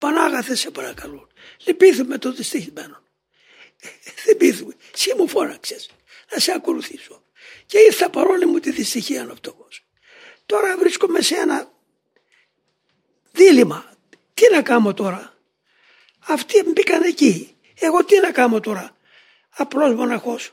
Πανάγαθε σε παρακαλώ. Λυπήθουμε το δυστυχισμένο. Δεν πείθουμε. Εσύ μου φώναξες να σε ακολουθήσω. Και ήρθα παρόλη μου τη δυστυχία αυτό. Τώρα βρίσκομαι σε ένα δίλημα. Τι να κάνω τώρα; Αυτοί μπήκαν εκεί. Εγώ τι να κάνω τώρα; Απλός μοναχός.